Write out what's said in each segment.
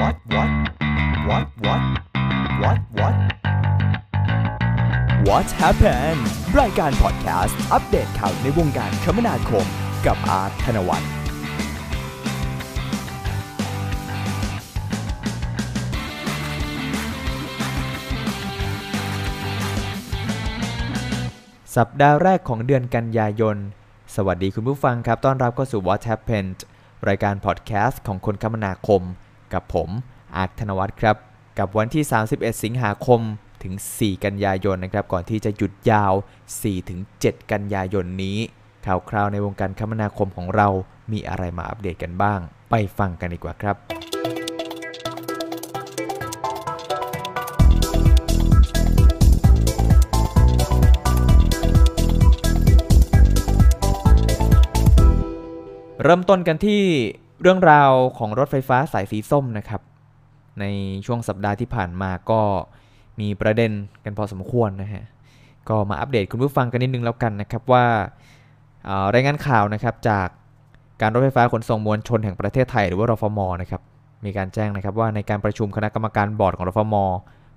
what what what what what what what happened รายการพอดแคสต์อัปเดตข่าวในวงการคมนาคม กับอาร์ตธนวัฒน์สัปดาห์แรกของเดือนกันยายน สวัสดีคุณผู้ฟังครับ ต้อนรับเข้าสู่ What Happened รายการพอดแคสต์ของคนคมนาคม กับผมอาร์ตธนวัฒน์ครับ กับวันที่ 31 สิงหาคมถึง 4 กันยายนนะครับ ก่อนที่จะหยุดยาว 4-7 กันยายนนี้ ข่าวคราวในวงการคมนาคมของเรามีอะไรมาอัปเดตกันบ้าง ไปฟังกันดีกว่าครับเริ่มต้นกันที่ เรื่องราวของรถไฟฟ้าสายสีส้มนะครับ ในช่วงสัปดาห์ที่ผ่านมาก็มีประเด็นกันพอสมควรนะฮะก็มาอัปเดตคุณผู้ฟังกันนิดนึงแล้วกันนะครับว่ารายงานข่าวนะครับจากการรถไฟฟ้าขนส่งมวลชนแห่งประเทศไทยหรือว่ารฟมนะครับมีการแจ้งนะครับว่าในการประชุมคณะกรรมการบอร์ดของรฟม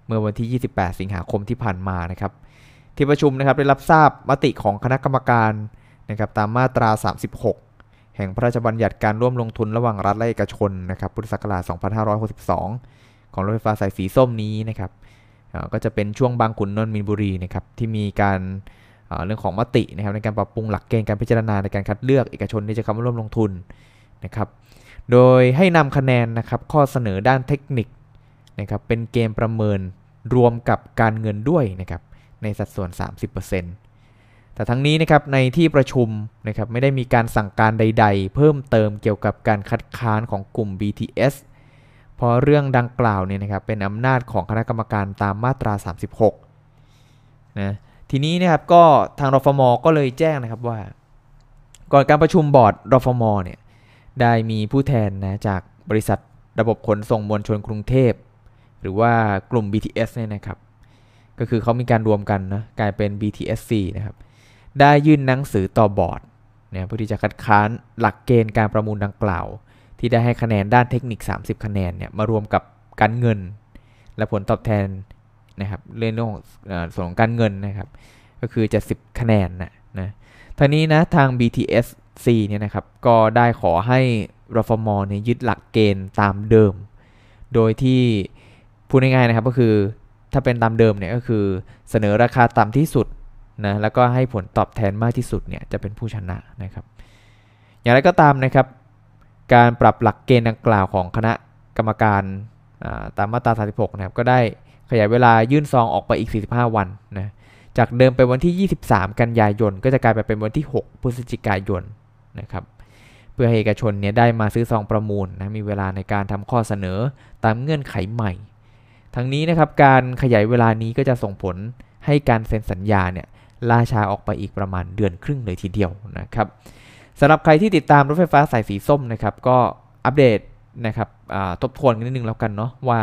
เมื่อวันที่ 28 สิงหาคมที่ผ่านมานะครับ ที่ประชุมนะครับได้รับทราบมติของคณะกรรมการนะครับตามมาตรา 36 แห่งพระราชบัญญัติการร่วมลงทุนระหว่างรัฐและเอกชนนะครับพุทธศักราช 2562 ของรถไฟฟ้าสายสีส้มนี้นะครับก็จะเป็นช่วงบางขุนนนท์มีนบุรีนะครับที่มีการเรื่องของมตินะครับในการปรับปรุงหลักเกณฑ์การพิจารณาในการคัดเลือกเอกชนที่จะเข้ามาร่วมลงทุนนะครับโดยให้นำคะแนนนะครับข้อเสนอด้านเทคนิคนะครับเป็นเกมประเมินรวมกับการเงินด้วยนะครับในสัดส่วน 30% แต่ทั้งนี้นะครับในที่ประชุมนะครับไม่ได้มีการสั่งการใด ๆ เพิ่มเติมเกี่ยวกับการคัดค้านของกลุ่ม BTS เพราะเรื่องดังกล่าวเนี่ยนะครับเป็นอำนาจของคณะกรรมการตามมาตรา 36นะทีนี้นะครับก็ทางรฟมก็เลยแจ้งนะครับว่า ก่อนการประชุมบอร์ดรฟมเนี่ยได้มีผู้แทนนะจากบริษัทระบบขนส่งมวลชนกรุงเทพ หรือว่ากลุ่ม BTS เนี่ยนะครับ ก็คือเขามีการรวมกันนะกลายเป็น BTSC นะครับ ได้ยื่นหนังสือต่อบอร์ดเนี่ยเพื่อที่จะคัดค้านหลักเกณฑ์การประมูลดังกล่าว ที่ได้ให้คะแนนด้านเทคนิค 30 คะแนนเนี่ยมารวมกับการเงิน และผลตอบแทนนะครับเรื่องของส่วนของการเงินนะครับก็คือจะ10คะแนนนะนะทางนี้นะทาง BTSC เนี่ยนะครับก็ได้ขอให้รฟมเนี่ยยึดหลักเกณฑ์ตามเดิม โดยที่พูดง่ายๆนะครับก็คือถ้าเป็นตามเดิมเนี่ยก็คือเสนอราคาต่ำที่สุด นะแล้วก็ให้ผลตอบแทนมากที่สุดเนี่ยจะเป็นผู้ชนะนะครับ อย่างไรก็ตามนะครับ การปรับหลักเกณฑ์ดังกล่าวของคณะกรรมการตามมาตรา 36 นะครับ ก็ได้ขยายเวลายื่นซองออกไปอีก 45 วันนะจากเดิมเป็นวันที่ 23 กันยายน ก็จะกลายไปเป็นวันที่ 6 พฤศจิกายนนะครับเพื่อให้เอกชนเนี่ยได้มาซื้อซองประมูลนะมีเวลาในการทำข้อเสนอตามเงื่อนไขใหม่ ทั้งนี้นะครับการขยายเวลานี้ก็จะส่งผลให้การเซ็นสัญญาเนี่ย ล่าช้าออกไปอีกประมาณเดือนครึ่งเลยทีเดียวนะครับสำหรับใครที่ติดตามรถไฟฟ้าสายสีส้มนะครับก็อัปเดตนะครับทบทวนกันนิดนึงแล้วกันเนาะว่า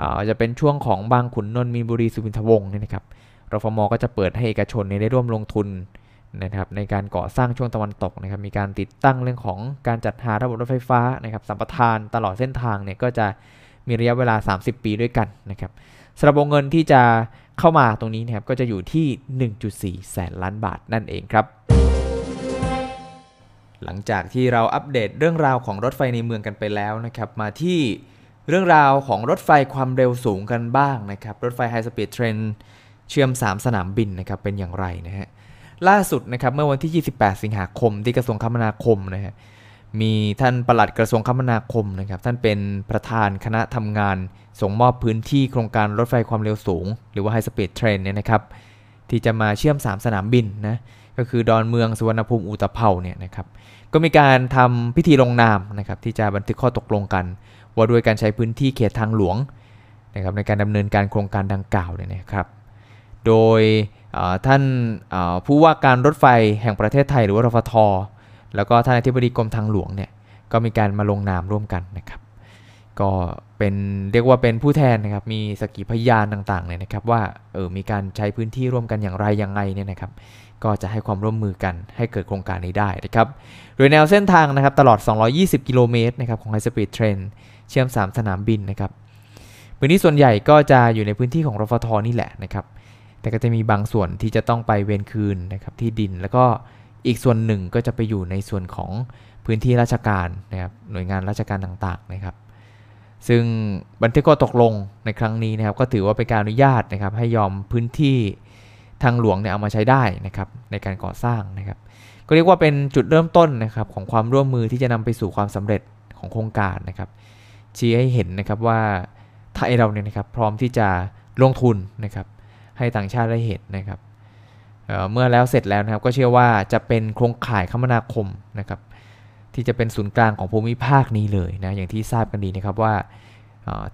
อาจะเป็นช่วงของบางขุนนนท์มีบุรีสุวินทวงศ์เนี่ยนะครับรฟมก็จะเปิดให้เอกชนเนี่ยได้ร่วมลงทุนนะครับในการก่อสร้างช่วงตะวันตกนะครับมีการติดตั้งเรื่องของการจัดหาระบบรถไฟฟ้านะครับสัมปทานตลอดเส้นทางเนี่ยก็จะมีระยะเวลา 30 ปีด้วยกันนะครับสำหรับวงเงินที่จะ เข้ามาตรงนี้นะครับก็จะอยู่ที่ 1.4 แสนล้านบาทนั่นเองครับ หลังจากที่เราอัปเดตเรื่องราวของรถไฟในเมืองกันไปแล้วนะครับมาที่เรื่องราวของรถไฟความเร็วสูงกันบ้างนะครับ รถไฟ high speed trainเชื่อม 3 สนามบินนะครับเป็นอย่างไรนะฮะล่าสุดนะครับเมื่อวันที่ 28 สิงหาคมที่กระทรวงคมนาคมนะฮะ มีท่านปลัดกระทรวงคมนาคมนะครับท่านเป็นประธานคณะทำงาน ส่งมอบพื้นที่โครงการรถไฟความเร็วสูง หรือว่า high speed train เนี่ยนะครับที่จะมาเชื่อม 3 สนามบินนะก็คือดอนเมืองสุวรรณภูมิอู่ตะเภาเนี่ยนะครับก็มีการทำพิธีลงนามนะครับที่จะบันทึกข้อตกลงกัน ว่าด้วยการใช้พื้นที่เขตทางหลวงนะครับในการดำเนินการโครงการดังกล่าวเนี่ยนะครับโดยท่านผู้ว่าการรถไฟแห่งประเทศไทยหรือว่ารฟท แล้วก็ท่านอธิบดีกรมทางหลวงเนี่ยก็มีการมาลงนามร่วมกันนะครับ ก็เป็นเรียกว่าเป็นผู้แทนนะครับ มีสกขีพยานต่างๆเลยนะครับ ว่าเออมีการใช้พื้นที่ร่วมกันอย่างไรยังไงเนี่ยนะครับ ก็จะให้ความร่วมมือกันให้เกิดโครงการนี้ได้นะครับ โดยแนวเส้นทางนะครับตลอด 220 กิโลเมตรนะครับของ High Speed Train เชื่อม 3 สนามบินนะครับพื้นที่ส่วนใหญ่ก็จะอยู่ในพื้นที่ของรฟทนี่แหละนะครับ แต่ก็จะมีบางส่วนที่จะต้องไปเวนคืนนะครับที่ดินแล้วก็ อีกส่วนหนึ่งก็จะไปอยู่ในส่วนของพื้นที่ราชการนะครับหน่วยงานราชการต่างๆนะครับ ซึ่งบันทึกข้อตกลงในครั้งนี้นะครับ ก็ถือว่าเป็นการอนุญาตนะครับ ให้ยอมพื้นที่ทางหลวงเนี่ยเอามาใช้ได้นะครับในการก่อสร้างนะครับ ก็เรียกว่าเป็นจุดเริ่มต้นนะครับของความร่วมมือที่จะนำไปสู่ความสำเร็จของโครงการนะครับชี้ให้เห็นนะครับว่าไทยเราเนี่ยนะครับพร้อมที่จะลงทุนนะครับให้ต่างชาติได้เห็นนะครับ เเมื่อแล้วเสร็จแล้วนะครับก็เชื่อว่าจะเป็นโครงข่ายคมนาคมนะครับที่จะเป็นศูนย์กลางของภูมิภาคนี้เลยนะอย่างที่ทราบกันดีนะครับว่า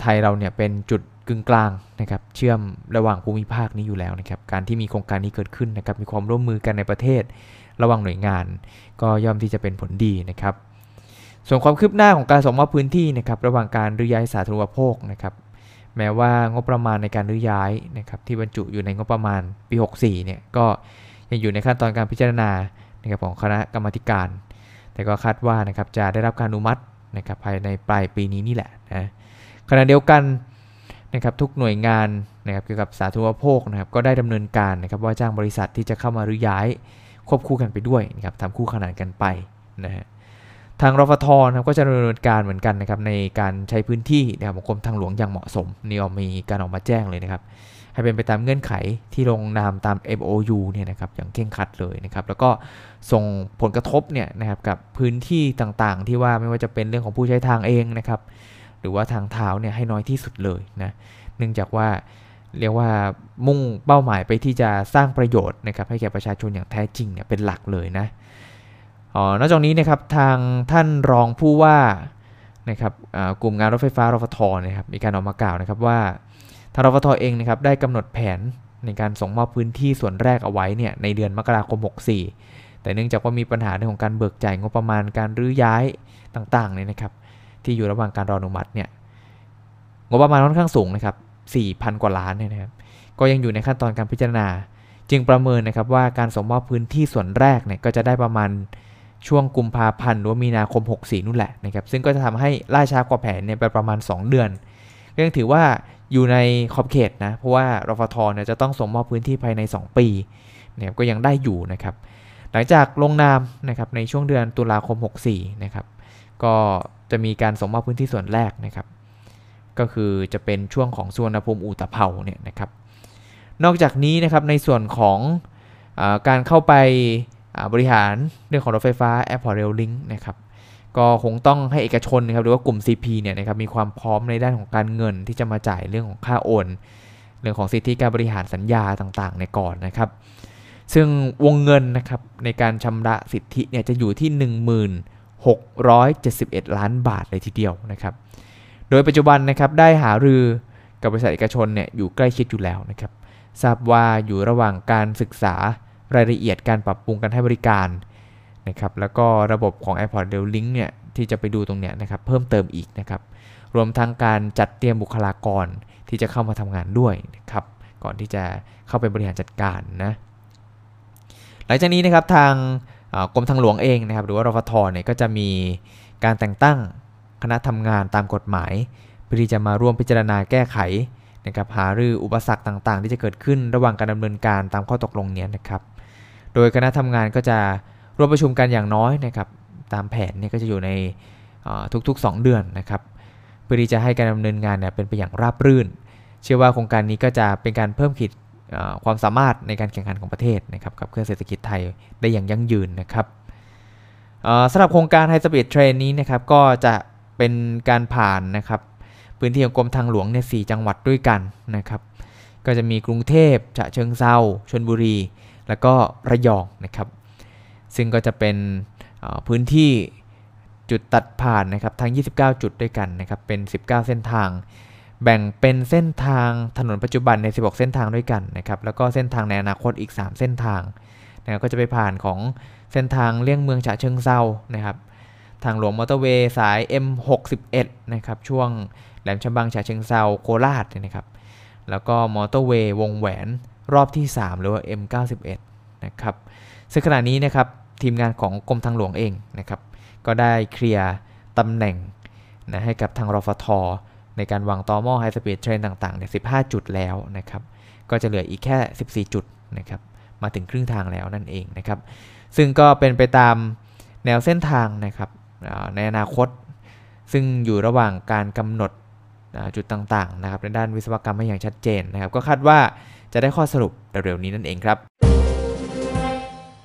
ไทยเราเนี่ยเป็นจุดกึ่งกลางนะครับเชื่อมระหว่างภูมิภาคนี้อยู่แล้วนะครับการที่มีโครงการนี้เกิดขึ้นนะครับมีความร่วมมือกันในประเทศ ระหว่างหน่วยงาน ก็ย่อมที่จะเป็นผลดีนะครับส่วนความคืบหน้าของการส่งมอบพื้นที่นะครับระหว่างการรื้อย้ายสาธารณูปโภคนะครับ แม้ว่างบประมาณในการรื้อย้ายนะครับที่บรรจุอยู่ในงบประมาณปี 64เนี่ยก็ยังอยู่ในขั้นตอนการพิจารณานะครับของคณะกรรมการ แต่ก็คาดว่านะครับจะได้รับการอนุมัตินะครับภายในปลายปีนี้นี่แหละนะขณะเดียวกันนะครับทุกหน่วยงานนะครับเกี่ยวกับสาธารณูปโภคนะครับก็ได้ดำเนินการนะครับว่าจ้างบริษัทที่จะเข้ามารื้อย้ายควบคู่กันไปด้วยนะครับทำคู่ขนานกันไปนะฮะ ทางรฟทนะครับก็จะดำเนินการเหมือนกันนะครับในการใช้พื้นที่นะครับของกรมทางหลวงอย่างเหมาะสมนี่ออกมีการออกมาแจ้งเลยนะครับให้เป็นไปตามเงื่อนไขที่ลงนามตาม MOU เนี่ยนะครับอย่างเข่งครัดเลยนะครับแล้วก็ส่งผลกระทบเนี่ยนะครับกับพื้นที่ต่างๆ ที่ว่าไม่ว่าจะเป็นเรื่องของผู้ใช้ทางเองนะครับหรือว่าทางเท้าเนี่ยให้น้อยที่สุดเลยนะเนื่องจากว่าเรียกว่ามุ่งเป้าหมายไปที่จะสร้างประโยชน์นะครับให้แก่ประชาชนอย่างแท้จริงเนี่ยเป็นหลักเลยนะ อ๋อนอกจากนี้นะครับทางท่านรองผู้ว่านะครับกลุ่มงานรถไฟฟ้ารฟทนะครับมีการออกมากล่าวนะครับว่าทางรฟทเองนะครับได้กำหนดแผนในการส่งมอบพื้นที่ส่วนแรกเอาไว้เนี่ยในเดือนมกราคม 64 แต่เนื่องจากว่ามีปัญหาเรื่องของการเบิกจ่ายงบประมาณการรื้อย้ายต่างๆเนี่ยนะครับที่อยู่ระหว่างการรออนุมัติเนี่ยงบประมาณค่อนข้างสูงนะครับ4,000 กว่าล้านเนี่ยนะครับก็ยังอยู่ในขั้นตอนการพิจารณา จึงประเมินนะครับว่าการส่งมอบพื้นที่ส่วนแรกเนี่ยก็จะได้ประมาณ ช่วงกุมภาพันธ์หรือมีนาคม 64 นู่นแหละนะครับซึ่งก็จะทำให้ล่าช้ากว่าแผนเนี่ยไปประมาณ 2 เดือน ก็ยังถือว่าอยู่ในขอบเขตนะ เพราะว่ารฟทเนี่ยจะต้องส่งมอบพื้นที่ภายใน 2 ปีเนี่ยก็ยังได้อยู่นะครับ หลังจากลงนามนะครับในช่วงเดือนตุลาคม 64 นะครับก็จะมีการส่งมอบพื้นที่ส่วนแรกนะครับ ก็คือจะเป็นช่วงของสุวรรณภูมิอูตะเภาเนี่ยนะครับ นอกจากนี้นะครับในส่วนของอการเข้าไป บริหารเรื่องของรถไฟฟ้า Airport Rail Link นะครับก็คงต้องให้เอกชนนะครับหรือว่ากลุ่ม CP เนี่ยนะครับมีความพร้อมในด้านของการเงินที่จะมาจ่ายเรื่องของค่าโอน เรื่องของสิทธิการบริหารสัญญาต่างๆในก่อนนะครับ ซึ่งวงเงินนะครับในการชำระสิทธิเนี่ยจะอยู่ที่ 1671 ล้านบาทเลยทีเดียวนะครับ โดยปัจจุบันนะครับได้หารือกับบริษัทเอกชนเนี่ยอยู่ใกล้ชิดอยู่แล้วนะครับทราบว่าอยู่ระหว่างการศึกษา รายละเอียดการปรับปรุงการให้บริการนะครับแล้วก็ระบบของ Airport Rail Link เนี่ยที่จะไปดูตรงเนี้ยนะครับเพิ่มเติมอีกนะครับรวมทั้งการจัดเตรียมบุคลากรที่จะเข้ามาทำงานด้วยนะครับก่อนที่จะเข้าไปบริหารจัดการนะหลังจากนี้นะครับทางกรมทางหลวงเองนะครับหรือว่ารฟทเนี่ยก็จะมีการแต่งตั้งคณะทำงานตามกฎหมาย เพื่อที่จะมาร่วมพิจารณาแก้ไขนะครับหารืออุปสรรคต่างๆ ที่จะเกิดขึ้นระหว่างการดำเนินการตามข้อตกลงนี้นะครับ โดยคณะทำงานก็จะร่วมประชุมกันอย่างน้อยนะครับตามแผนเนี่ยก็จะอยู่ในทุกๆ 2 เดือนนะครับเพื่อที่จะให้การดำเนินงานเนี่ยเป็นไปอย่างราบรื่น เชื่อว่าโครงการนี้ก็จะเป็นการเพิ่มขีดความสามารถในการแข่งขันของประเทศนะครับขับเคลื่อนเศรษฐกิจไทยได้อย่างยั่งยืนนะครับสำหรับโครงการ high speed train นี้นะครับก็จะเป็นการผ่านนะครับพื้นที่ของกรมทางหลวงเนี่ย4 จังหวัดด้วยกันนะครับก็จะมีกรุงเทพฉะเชิงเทราชลบุรี แล้วก็ระยองนะครับ ซึ่งก็จะเป็นพื้นที่จุดตัดผ่านนะครับทั้ง 29 จุดด้วยกันนะครับเป็น 19 เส้นทาง แบ่งเป็นเส้นทางถนนปัจจุบันใน 16 เส้นทางด้วยกันนะครับแล้วก็เส้นทางในอนาคตอีก 3 เส้นทางนะก็จะไปผ่านของเส้นทางเลี่ยงเมืองฉะเชิงเซานะครับทางหลวงมอเตอร์เวย์สาย M61 นะครับช่วงแหลมฉบังฉะเชิงเซาโคราชนะครับแล้วก็มอเตอร์เวย์วงแหวน รอบที่ 3 หรือว่า M91 นะครับซึ่งขณะนี้นะครับทีมงานของกรมทางหลวงเองนะครับก็ได้เคลียร์ตำแหน่งนะให้กับทางรฟท ในการวางตอม่อ high speed train ต่างๆเนี่ย15 จุดแล้วนะครับก็จะเหลืออีกแค่ 14 จุดนะครับมาถึงครึ่งทางแล้วนั่นเองนะครับซึ่งก็เป็นไปตามแนวเส้นทางนะครับในอนาคต ซึ่งอยู่ระหว่างการกำหนดจุดต่างๆนะครับในด้านวิศวกรรมให้อย่างชัดเจนนะครับก็คาดว่า จะได้ข้อสรุปเร็วๆนี้นั่นเองครับ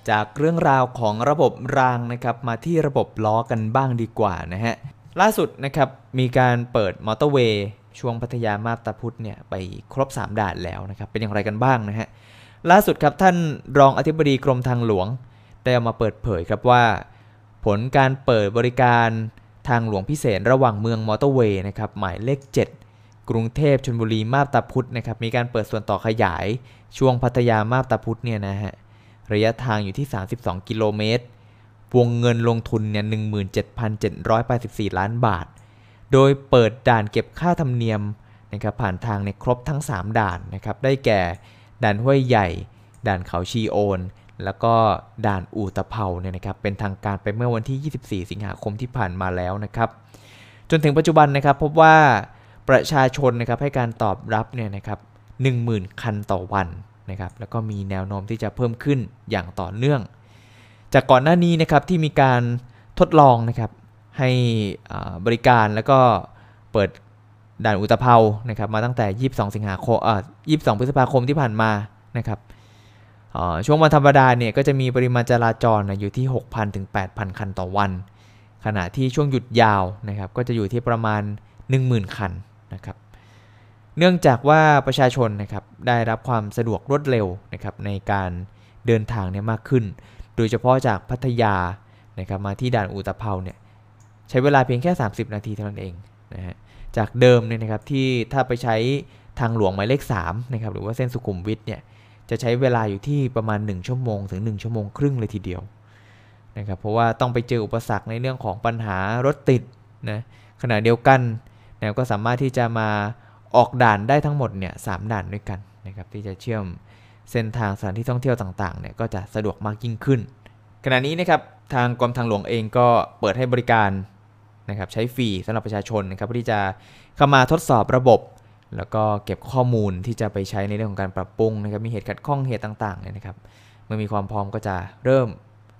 จากเรื่องราวของระบบรางนะครับมาที่ระบบล้อกันบ้างดีกว่านะฮะล่าสุดนะครับมีการเปิดมอเตอร์เวย์ช่วงพัทยามาตาพุธเนี่ยไปครบ 3 ด่านแล้วนะครับเป็นอย่างไรกันบ้างนะฮะล่าสุดครับท่านรองอธิบดีกรมทางหลวง ได้ออกมาเปิดเผยครับว่า ผลการเปิดบริการทางหลวงพิเศษระหว่างเมืองมอเตอร์เวย์นะครับหมายเลข 7 กรุงเทพชลบุรีมาบตาพุธนะครับมีการเปิดส่วนต่อขยายช่วงพัทยามาบตาพุธเนี่ยนะฮะระยะทางอยู่ที่ 32 กิโลเมตร วงเงินลงทุนเนี่ย 17,784 ล้านบาท โดยเปิดด่านเก็บค่าธรรมเนียมนะครับผ่านทางในครบทั้ง 3 ด่านนะครับได้แก่ด่านห้วยใหญ่ ด่านเขาชีโอน แล้วก็ด่านอู่ตะเภาเนี่ยนะครับเป็นทางการไปเมื่อวันที่ 24 สิงหาคมที่ผ่านมาแล้วนะครับ จนถึงปัจจุบันนะครับพบว่า ประชาชนนะครับให้การตอบรับเนี่ยนะครับ10,000 คันต่อวันนะครับแล้วก็มีแนวโน้มที่จะเพิ่มขึ้นอย่างต่อเนื่อง จากก่อนหน้านี้นะครับที่มีการทดลองนะครับให้บริการแล้วก็เปิดด่านอุตภเปานะครับมาตั้งแต่ 22 สิงหาคมอ่า22 พฤษภาคมที่ผ่านมานะครับช่วงวันธรรมดาเนี่ยก็จะมีปริมาณจราจรอยู่ที่ 6,000 ถึง 8,000 คันต่อวัน ขณะที่ช่วงหยุดยาวนะครับก็จะอยู่ที่ประมาณ 10,000 คัน นะครับ เนื่องจากว่าประชาชนนะครับได้รับความสะดวกรวดเร็วนะครับในการเดินทางเนี่ยมากขึ้น โดยเฉพาะจากพัทยานะครับมาที่ด่านอุตภเปาเนี่ยใช้เวลาเพียงแค่ 30 นาทีเท่านั้นเองนะฮะจากเดิมเนี่ยนะครับที่ถ้าไปใช้ทางหลวงหมายเลข3นะครับหรือว่าเส้นสุขุมวิทเนี่ยจะใช้เวลาอยู่ที่ประมาณ 1 ชั่วโมง ถึง 1 ชั่วโมงครึ่งเลยทีเดียวนะครับเพราะว่าต้องไปเจออุปสรรคในเรื่องของปัญหารถติดนะขณะเดียวกัน นะก็สามารถที่จะมาออกด่านได้ทั้งหมดเนี่ยสด่านด้วยกันนะครับที่จะเชื่อมเส้นทางสถานที่ท่องเที่ยวต่างๆเนี่ยก็จะสะดวกมากยิ่งขึ้น ขณะนี้นะครับทางกรมทางหลวงเองก็เปิดให้บริการนะครับใช้ฟรีสำหรับประชาชนนะครับเพื่อที่จะเข้ามาทดสอบระบบ แล้วก็เก็บข้อมูลที่จะไปใช้ในเรื่องของการปรับปรุงนะครับมีเหตุขัดข้องเหตุต่างๆเนี่ยนะครับเมื่อมีความพร้อมก็จะเริ่ม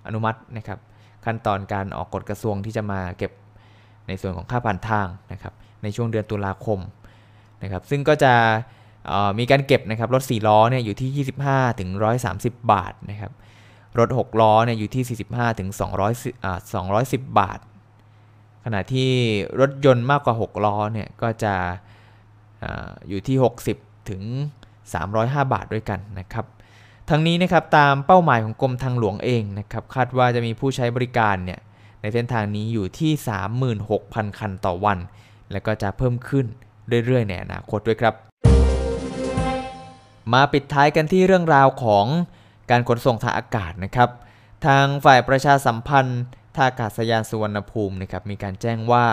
อนุมัตินะครับขั้นตอนการออกกฎกระทรวงที่จะมาเก็บ ในส่วนของค่าผ่านทางนะครับในช่วงเดือนตุลาคมนะครับซึ่งก็จะมีการเก็บนะครับรถ 4 ล้อเนี่ยอยู่ที่ 25 ถึง 130 บาทนะครับรถ 6 ล้อเนี่ยอยู่ที่ 45 ถึง 200อ่า210 บาท ขณะที่รถยนต์มากกว่า 6 ล้อเนี่ยก็จะออยู่ที่ 60 ถึง 305 บาทด้วยกันนะครับทั้งนี้นะครับตามเป้าหมายของกรมทางหลวงเองนะครับคาดว่าจะมีผู้ใช้บริการเนี่ย ในเส้นทางนี้อยู่ที่ 36,000 คันต่อวัน และก็จะเพิ่มขึ้นเรื่อยๆในอนาคตด้วยครับ มาปิดท้ายกันที่เรื่องราวของการขนส่งทางอากาศนะครับ ทางฝ่ายประชาสัมพันธ์ท่าอากาศยานสุวรรณภูมินะครับมีการแจ้งว่า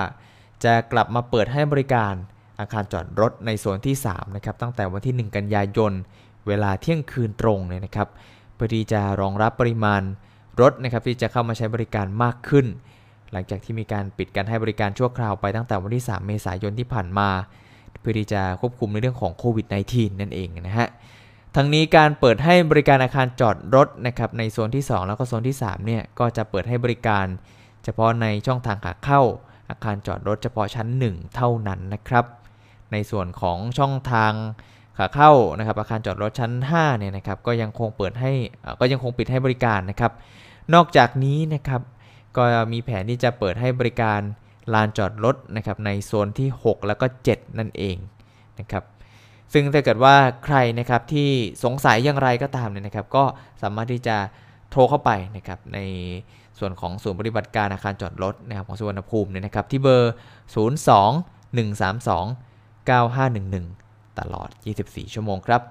จะกลับมาเปิดให้บริการอาคารจอดรถในโซนที่ 3 นะครับ ตั้งแต่วันที่ 1 กันยายน เวลาเที่ยงคืนตรงเลยนะครับ เพื่อที่จะรองรับปริมาณ รถนะครับที่จะเข้ามาใช้บริการมากขึ้น หลังจากที่มีการปิดการให้บริการชั่วคราวไปตั้งแต่วันที่ 3 เมษายนที่ผ่านมา เพื่อที่จะควบคุมในเรื่องของโควิด -19 นั่นเองนะฮะทั้งนี้การเปิดให้บริการอาคารจอดรถนะครับในโซนที่ 2 แล้วก็โซนที่ 3 เนี่ยก็จะเปิดให้บริการ เฉพาะในช่องทางขาเข้า อาคารจอดรถเฉพาะชั้น 1 เท่านั้นนะครับ ในส่วนของช่องทาง ขาเข้านะครับอาคารจอดรถชั้น5เนี่ยนะครับก็ยังคงเปิดให้ก็ยังคงปิดให้บริการนะครับ นอกจากนี้นะครับก็มีแผนที่จะเปิดให้บริการลานจอดรถนะครับในโซนที่ 6 แล้วก็ 7 นั่นเองนะครับซึ่งถ้าเกิดว่าใครนะครับที่สงสัยอย่างไรก็ตามเนี่ยนะครับ ก็สามารถที่จะโทรเข้าไปนะครับในส่วนของศูนย์ปฏิบัติการอาคารจอดรถนะครับของสุวรรณภูมิเนี่ยนะครับที่เบอร์ 02 132 9511 ตลอด 24 ชั่วโมงครับ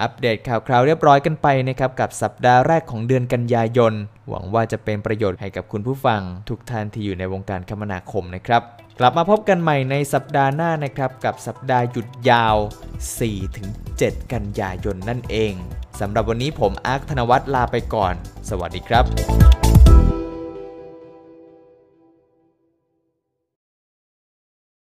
อัปเดตข่าวคราวเรียบร้อยกันไปนะครับกับสัปดาห์แรกของเดือนกันยายน หวังว่าจะเป็นประโยชน์ให้กับคุณผู้ฟัง ทุกท่านที่อยู่ในวงการคมนาคมนะครับ กลับมาพบกันใหม่ในสัปดาห์หน้านะครับ กับสัปดาห์หยุดยาว 4-7 กันยายนนั่นเองสำหรับวันนี้ผมอาร์คธนวัฒน์ลาไปก่อน สวัสดีครับ